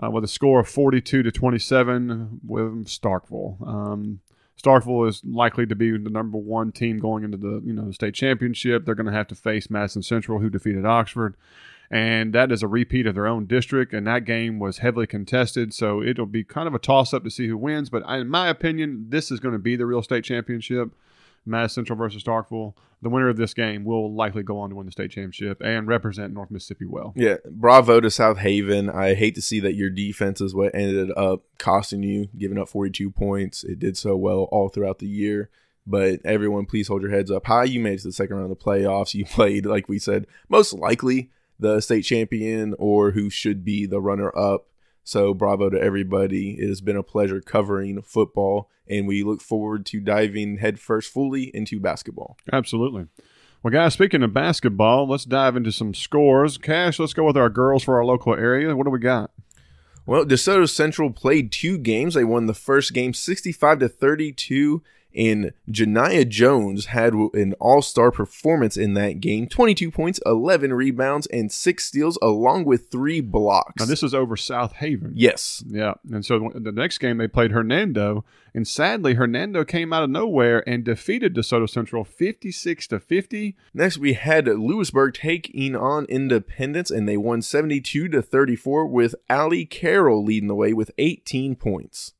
uh, with a score of 42 to 27 with Starkville. Um, Starkville is likely to be the number one team going into the you know the state championship. They're going to have to face Madison Central, who defeated Oxford and that is a repeat of their own district. And that game was heavily contested, so it'll be kind of a toss up to see who wins. But in my opinion, this is going to be the real state championship. Madison Central versus Starkville. The winner of this game will likely go on to win the state championship and represent North Mississippi well. Yeah, bravo to Southaven. I hate to see that your defense is what ended up costing you, giving up 42 points. It did so well all throughout the year. But everyone, please hold your heads up high. You made it to the second round of the playoffs. You played, like we said, most likely the state champion or who should be the runner up. So, bravo to everybody. It has been a pleasure covering football, and we look forward to diving headfirst fully into basketball. Absolutely. Well, guys, speaking of basketball, let's dive into some scores. Cash, let's go with our girls for our local area. What do we got? Well, DeSoto Central played two games. They won the first game 65 to 32 and Janiyah Jones had an all star performance in that game 22 points, 11 rebounds, and six steals, along with three blocks. Now, this is over Southaven. Yes. Yeah. And so the next game they played Hernando, and sadly, Hernando came out of nowhere and defeated DeSoto Central 56 to 50. Next, we had Lewisburg taking on Independence, and they won 72 to 34 with Ali Carroll leading the way with 18 points.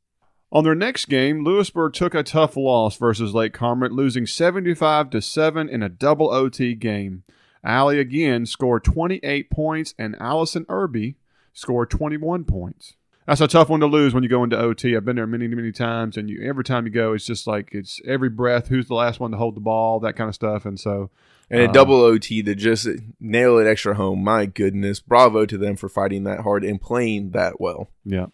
On their next game, Lewisburg took a tough loss versus Lake Cormorant, losing 75 to 7 in a double OT game. Allie again scored 28 points, and Allison Irby scored 21 points. That's a tough one to lose when you go into OT. I've been there many, many times, and you every time you go, it's just like it's every breath. Who's the last one to hold the ball? That kind of stuff. And so, and a uh, double OT to just nail it extra home. My goodness, bravo to them for fighting that hard and playing that well. Yeah.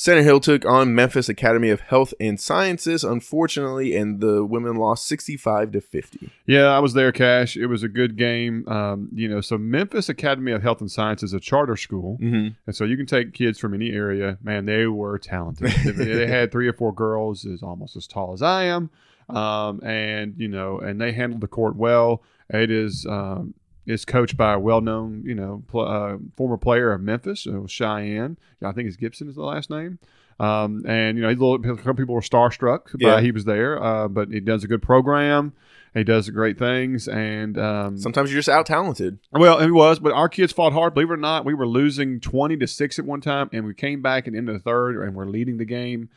Center Hill took on Memphis Academy of Health and Sciences, unfortunately, and the women lost 65 to 50. Yeah, I was there, Cash. It was a good game. Um, you know, so Memphis Academy of Health and Sciences is a charter school, mm-hmm. and so you can take kids from any area. Man, they were talented. they, they had three or four girls as almost as tall as I am, um, and you know, and they handled the court well. It is um, is coached by a well-known, you know, pl- uh, former player of Memphis, uh, Cheyenne. I think it's Gibson is the last name. Um, and you know, a little, some people were starstruck Yeah. by he was there, uh, but he does a good program. He does great things, and um, Sometimes you're just out talented. well, he was, but our kids fought hard. Believe it or not, we were losing twenty to six at one time, and we came back and into the third, and we're leading the game.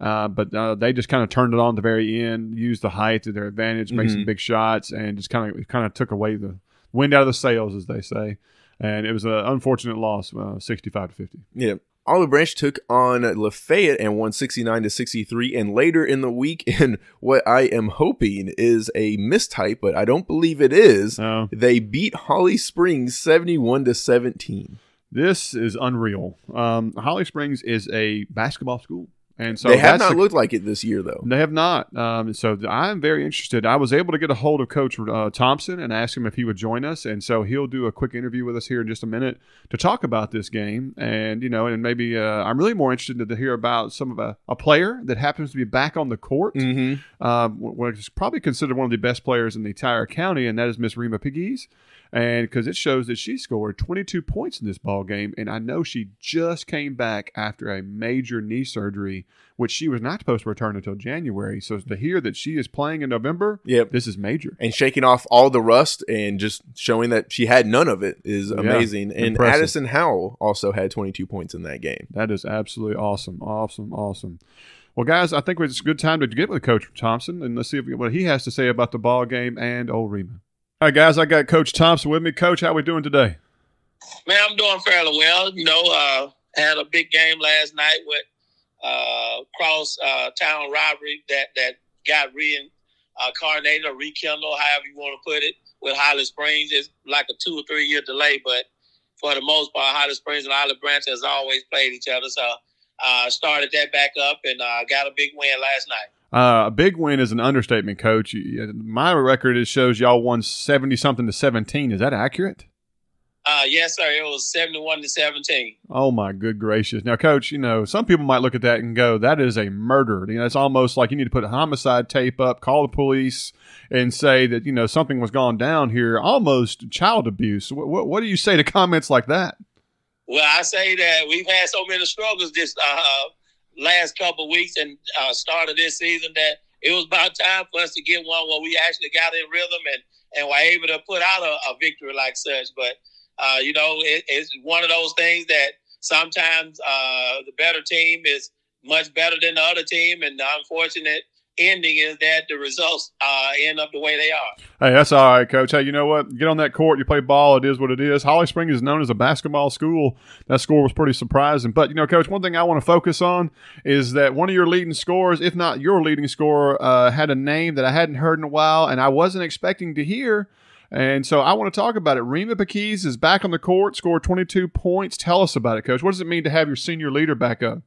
Uh, but uh, they just kind of turned it on at the very end, used the height to their advantage, made some Mhm. big shots, and just kind of kind of took away the wind out of the sails, as they say. And it was an unfortunate loss, uh, sixty-five to fifty. Yeah. Olive Branch took on Lafayette and won 69 to 63. And later in the week, in what I am hoping is a mistype, but I don't believe it is, they beat Holly Springs 71 to 17. this is unreal. Um, Holly Springs is a basketball school, and so they have not the- looked like it this year, though. They have not. Um, so I'm very interested. I was able to get a hold of Coach uh, Thompson and ask him if he would join us, and so he'll do a quick interview with us here in just a minute to talk about this game. And you know, and maybe uh, I'm really more interested to hear about some of a, a player that happens to be back on the court, Mm-hmm. um, what is probably considered one of the best players in the entire county, and that is Miss Rima Piggies. And because it shows that she scored 22 points in this ball game, and I know she just came back after a major knee surgery, which she was not supposed to return until January. So to hear that she is playing in November, Yep. this is major. and shaking off all the rust and just showing that she had none of it is Yeah, amazing. and impressive. Addison Howell also had 22 points in that game. That is absolutely awesome, awesome, awesome. Well, guys, I think it's a good time to get with Coach Thompson and let's see if, what he has to say about the ball game and old Rima. All right, guys, I got Coach Thompson with me. Coach, how we doing today? Man, I'm doing fairly well. You know, uh, had a big game last night with uh, cross uh, town rivalry that that got reincarnated or rekindled, however you want to put it, with Holly Springs. It's like a two or three year delay, but for the most part, Holly Springs and Olive Branch has always played each other. So uh, started that back up and uh, got a big win last night. Uh, a big win is an understatement, Coach. My record it shows y'all won seventy something to seventeen. Is that accurate? Uh, yes, sir. It was 71 to 17. Oh my good gracious! Now, Coach, you know some people might look at that and go, "That is a murder." You know, it's almost like you need to put a homicide tape up, call the police, and say that you know something was gone down here, almost child abuse. What, what, what do you say to comments like that? Well, I say that we've had so many struggles this uh, last couple weeks and uh, start of this season that it was about time for us to get one where we actually got in rhythm and, and were able to put out a, a victory like such. But, uh, you know, it, it's one of those things that sometimes uh, the better team is much better than the other team. And the unfortunate ending is that the results uh, end up the way they are. Hey, that's all right, Coach. Hey, you know what? Get on that court. You play ball. It is what it is. Holly Spring is known as a basketball school. That score was pretty surprising. But, you know, Coach, one thing I want to focus on is that one of your leading scorers, if not your leading scorer, uh, had a name that I hadn't heard in a while and I wasn't expecting to hear. And so I want to talk about it. Rima Paquise is back on the court, scored 22 points. Tell us about it, Coach. What does it mean to have your senior leader back up?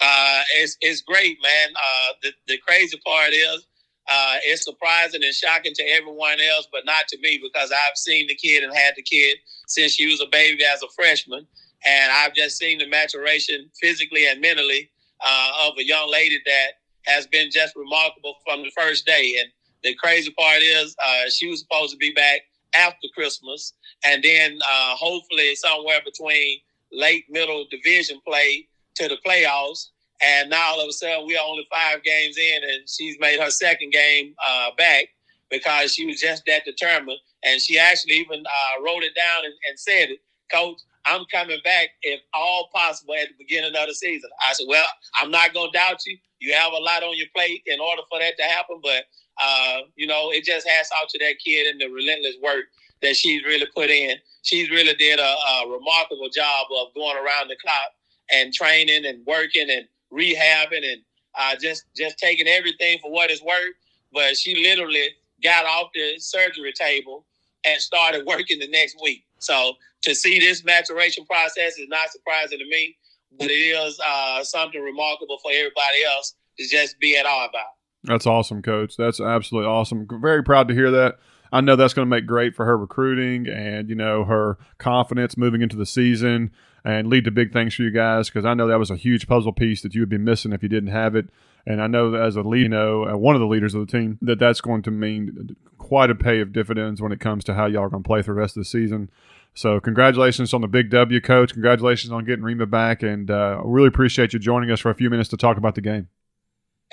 Uh, it's it's great, man. Uh, the the crazy part is, uh, it's surprising and shocking to everyone else, but not to me because I've seen the kid and had the kid since she was a baby as a freshman, and I've just seen the maturation physically and mentally uh, of a young lady that has been just remarkable from the first day. And the crazy part is, uh, she was supposed to be back after Christmas, and then hopefully somewhere between late middle division play to the playoffs. And now all of a sudden we're only five games in, and she's made her second game uh, back because she was just that determined. And she actually even uh, wrote it down and, and said it, Coach. I'm coming back if all possible at the beginning of the season. I said, Well, I'm not gonna doubt you. You have a lot on your plate in order for that to happen, but uh, you know, it just hats off to that kid and the relentless work that she's really put in. She's really did a, a remarkable job of going around the clock and training and working and rehabbing and uh, just just taking everything for what it's worth. But she literally got off the surgery table and started working the next week. So to see this maturation process is not surprising to me, but it is uh, something remarkable for everybody else to just be at all about. That's awesome, Coach. That's absolutely awesome. Very proud to hear that. I know that's going to make great for her recruiting and you know her confidence moving into the season and lead to big things for you guys because I know that was a huge puzzle piece that you would be missing if you didn't have it. And I know that as a lead, you know, uh, one of the leaders of the team, that that's going to mean quite a pay of dividends when it comes to how y'all are going to play through the rest of the season. So, congratulations on the big W, Coach. Congratulations on getting Rima back, and uh, really appreciate you joining us for a few minutes to talk about the game.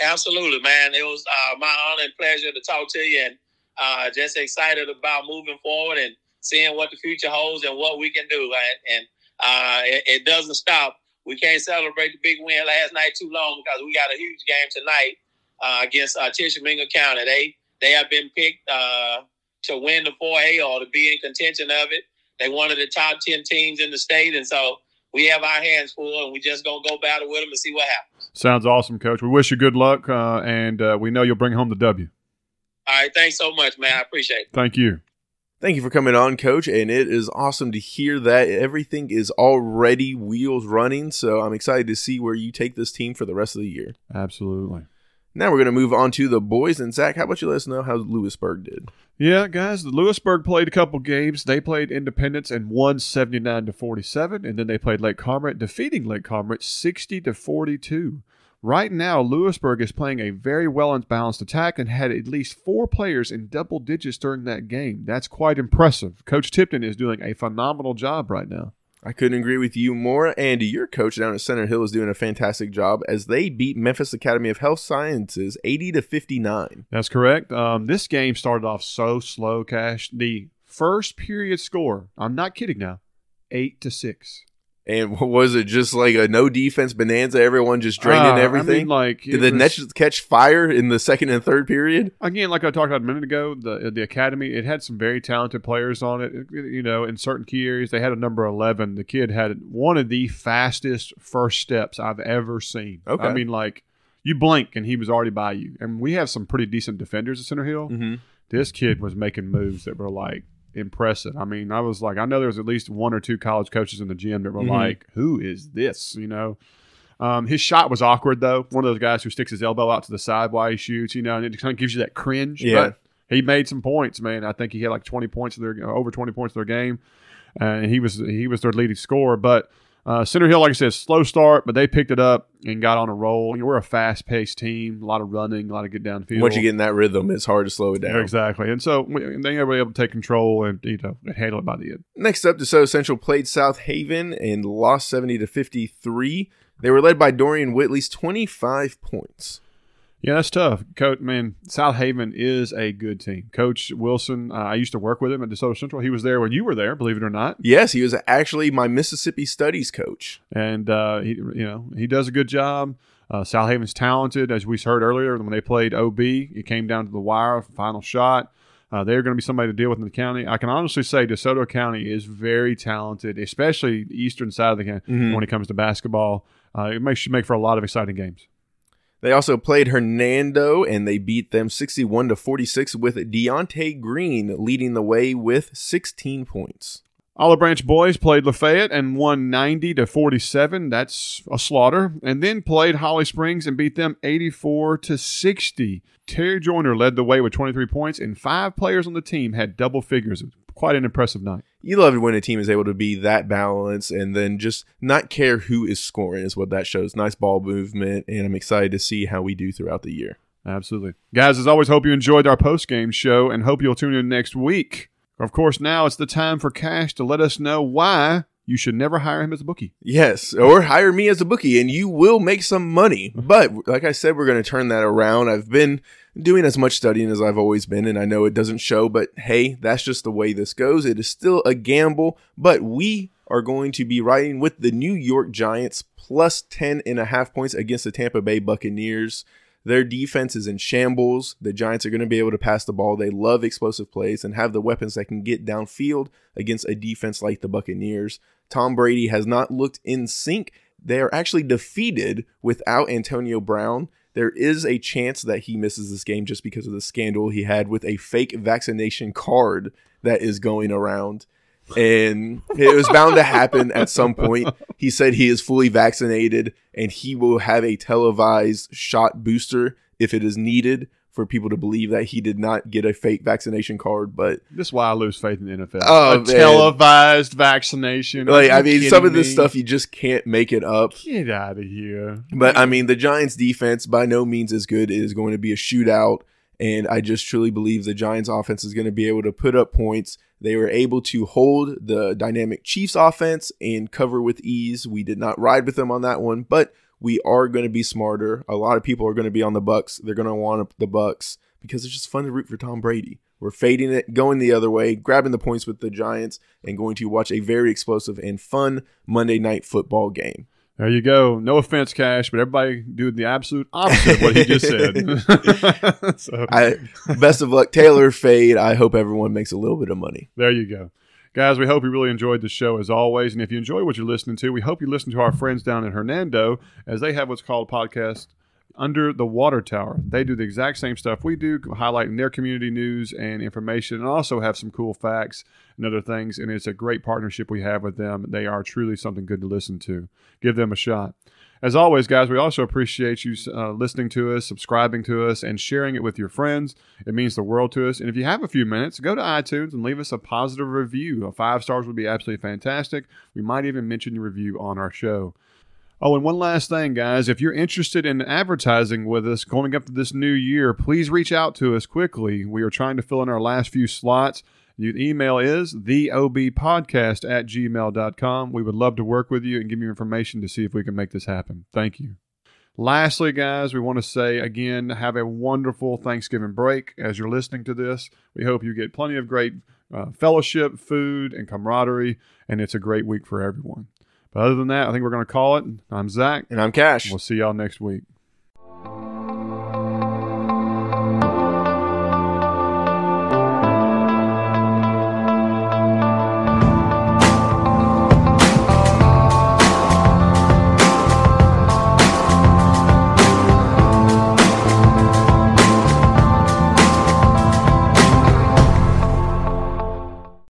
Absolutely, man. It was uh, my honor and pleasure to talk to you, and uh, just excited about moving forward and seeing what the future holds and what we can do. And, and uh, it, it, doesn't stop. We can't celebrate the big win last night too long because we got a huge game tonight uh, against uh, Tishomingo County. They they have been picked uh, to win the 4A or to be in contention of it. They one of the top ten teams in the state, and so we have our hands full, and we just gonna go battle with them and see what happens. Sounds awesome, Coach. We wish you good luck, uh, and uh, we know you'll bring home the W. All right, thanks so much, man. I appreciate it. Thank you. Thank you for coming on, Coach. And it is awesome to hear that everything is already wheels running. So I'm excited to see where you take this team for the rest of the year. Absolutely. Now we're going to move on to the boys. And Zach, how about you let us know how Lewisburg did? Yeah, guys, the Lewisburg played a couple games. They played Independence and won 79 to 47, and then they played Lake Cormorant, defeating Lake Cormorant 60 to 42. Right now, Lewisburg is playing a very well balanced attack and had at least four players in double digits during that game. That's quite impressive. Coach Tipton is doing a phenomenal job right now. I couldn't agree with you more. And your coach down at Center Hill is doing a fantastic job as they beat Memphis Academy of Health Sciences 80 to 59. That's correct. Um, this game started off so slow, Cash. The first period score, I'm not kidding now, 8 to 6. And what was it just like a no defense bonanza? Everyone just draining Uh, I everything. mean, like, Did the was- Nets catch fire in the second and third period? again, like I talked about a minute ago, the the academy it had some very talented players on it. You know, in certain key areas, they had a number eleven. The kid had one of the fastest first steps I've ever seen. Okay. I mean, like you blink and he was already by you. And we have some pretty decent defenders at Center Hill. Mm-hmm. This kid was making moves that were like impressive. I mean, I was like, I know there was at least one or two college coaches in the gym that were Mhm. like, "Who is this?" You know. Um, his shot was awkward though. One of those guys who sticks his elbow out to the side while he shoots, you know, and it kind of gives you that cringe. Yeah. But he made some points, man. I think he had like twenty points of their over twenty points of their game, and he was he was their leading scorer. But uh, Center Hill, like I said, slow start, but they picked it up and got on a roll. You know, we're a fast paced team, a lot of running, a lot of get downfield. Once you get in that rhythm, it's hard to slow it down. Yeah, exactly, and so we, they were able to take control and you know and handle it by the end. Next up, DeSoto Central played Southaven and lost 70 to 53. They were led by Dorian Whitley's 25 points. Yeah, that's tough. Coach, man, Southaven is a good team. Coach Wilson, uh, I used to work with him at DeSoto Central. He was there when you were there, believe it or not. Yes, he was actually my Mississippi Studies coach. and uh, he, you know, he does a good job. Uh, Southaven's talented, as we heard earlier when they played OB. It came down to the wire, final shot. Uh, they're going to be somebody to deal with in the county. I can honestly say DeSoto County is very talented, especially the eastern side of the county Mhm. when it comes to basketball. Uh, it makes should make for a lot of exciting games. They also played Hernando and they beat them 61 to 46 with Deontay Green leading the way with 16 points. Olive Branch boys played Lafayette and won 90 to 47. That's a slaughter. And then played Holly Springs and beat them 84 to 60. Terry Joyner led the way with 23 points, and five players on the team had double figures. Quite an impressive night. You love it when a team is able to be that balanced and then just not care who is scoring is what that shows. Nice ball movement, and I'm excited to see how we do throughout the year. Absolutely. Guys, as always, hope you enjoyed our post game show and hope you'll tune in next week. Of course, now it's the time for Cash to let us know why you should never hire him as a bookie. Yes, or hire me as a bookie and you will make some money. But like I said, we're going to turn that around. I've been doing as much studying as I've always been, and I know it doesn't show, but hey, that's just the way this goes. It is still a gamble, but we are going to be riding with the New York Giants plus 10 and a half points against the Tampa Bay Buccaneers. Their defense is in shambles. The Giants are going to be able to pass the ball. They love explosive plays and have the weapons that can get downfield against a defense like the Buccaneers. Tom Brady has not looked in sync. They are actually defeated without Antonio Brown. There is a chance that he misses this game just because of the scandal he had with a fake vaccination card that is going around. And it was bound to happen at some point. He said he is fully vaccinated and he will have a televised shot booster if it is needed for people to believe that he did not get a fake vaccination card. But This is why I lose faith in the NFL. Oh, a man. televised vaccination. like, I mean, some of this me? stuff you just can't make it up. Get out of here. But I mean, the Giants' defense by no means is good. It is going to be a shootout, and I just truly believe the Giants' offense is going to be able to put up points. They were able to hold the dynamic Chiefs' offense and cover with ease. We did not ride with them on that one, but we are going to be smarter. A lot of people are going to be on the Bucks. They're going to want the Bucks because it's just fun to root for Tom Brady. We're fading it, going the other way, grabbing the points with the Giants, and going to watch a very explosive and fun Monday night football game. There you go. No offense, Cash, but everybody doing the absolute opposite of what he just said. so I best of luck, Taylor Fade. I hope everyone makes a little bit of money. there you go. Guys, we hope you really enjoyed the show as always. And if you enjoy what you're listening to, we hope you listen to our friends down in Hernando as they have what's called a podcast under the water tower. They do the exact same stuff we do, highlighting their community news and information, and also have some cool facts and other things. And it's a great partnership we have with them. They are truly something good to listen to. Give them a shot. As always, guys, we also appreciate you uh, listening to us, subscribing to us, and sharing it with your friends. It means the world to us. And if you have a few minutes, go to iTunes and leave us a positive review. A five stars would be absolutely fantastic. We might even mention your review on our show. Oh, and one last thing, guys. If you're interested in advertising with us going up to this new year, please reach out to us quickly. We are trying to fill in our last few slots. Your email is theobpodcast at gmail.com. We would love to work with you and give you information to see if we can make this happen. Thank you. Lastly, guys, we want to say again, have a wonderful Thanksgiving break as you're listening to this. We hope you get plenty of great uh, fellowship, food, and camaraderie, and it's a great week for everyone. But other than that, I think we're going to call it. I'm Zach. And I'm Cash. We'll see y'all next week.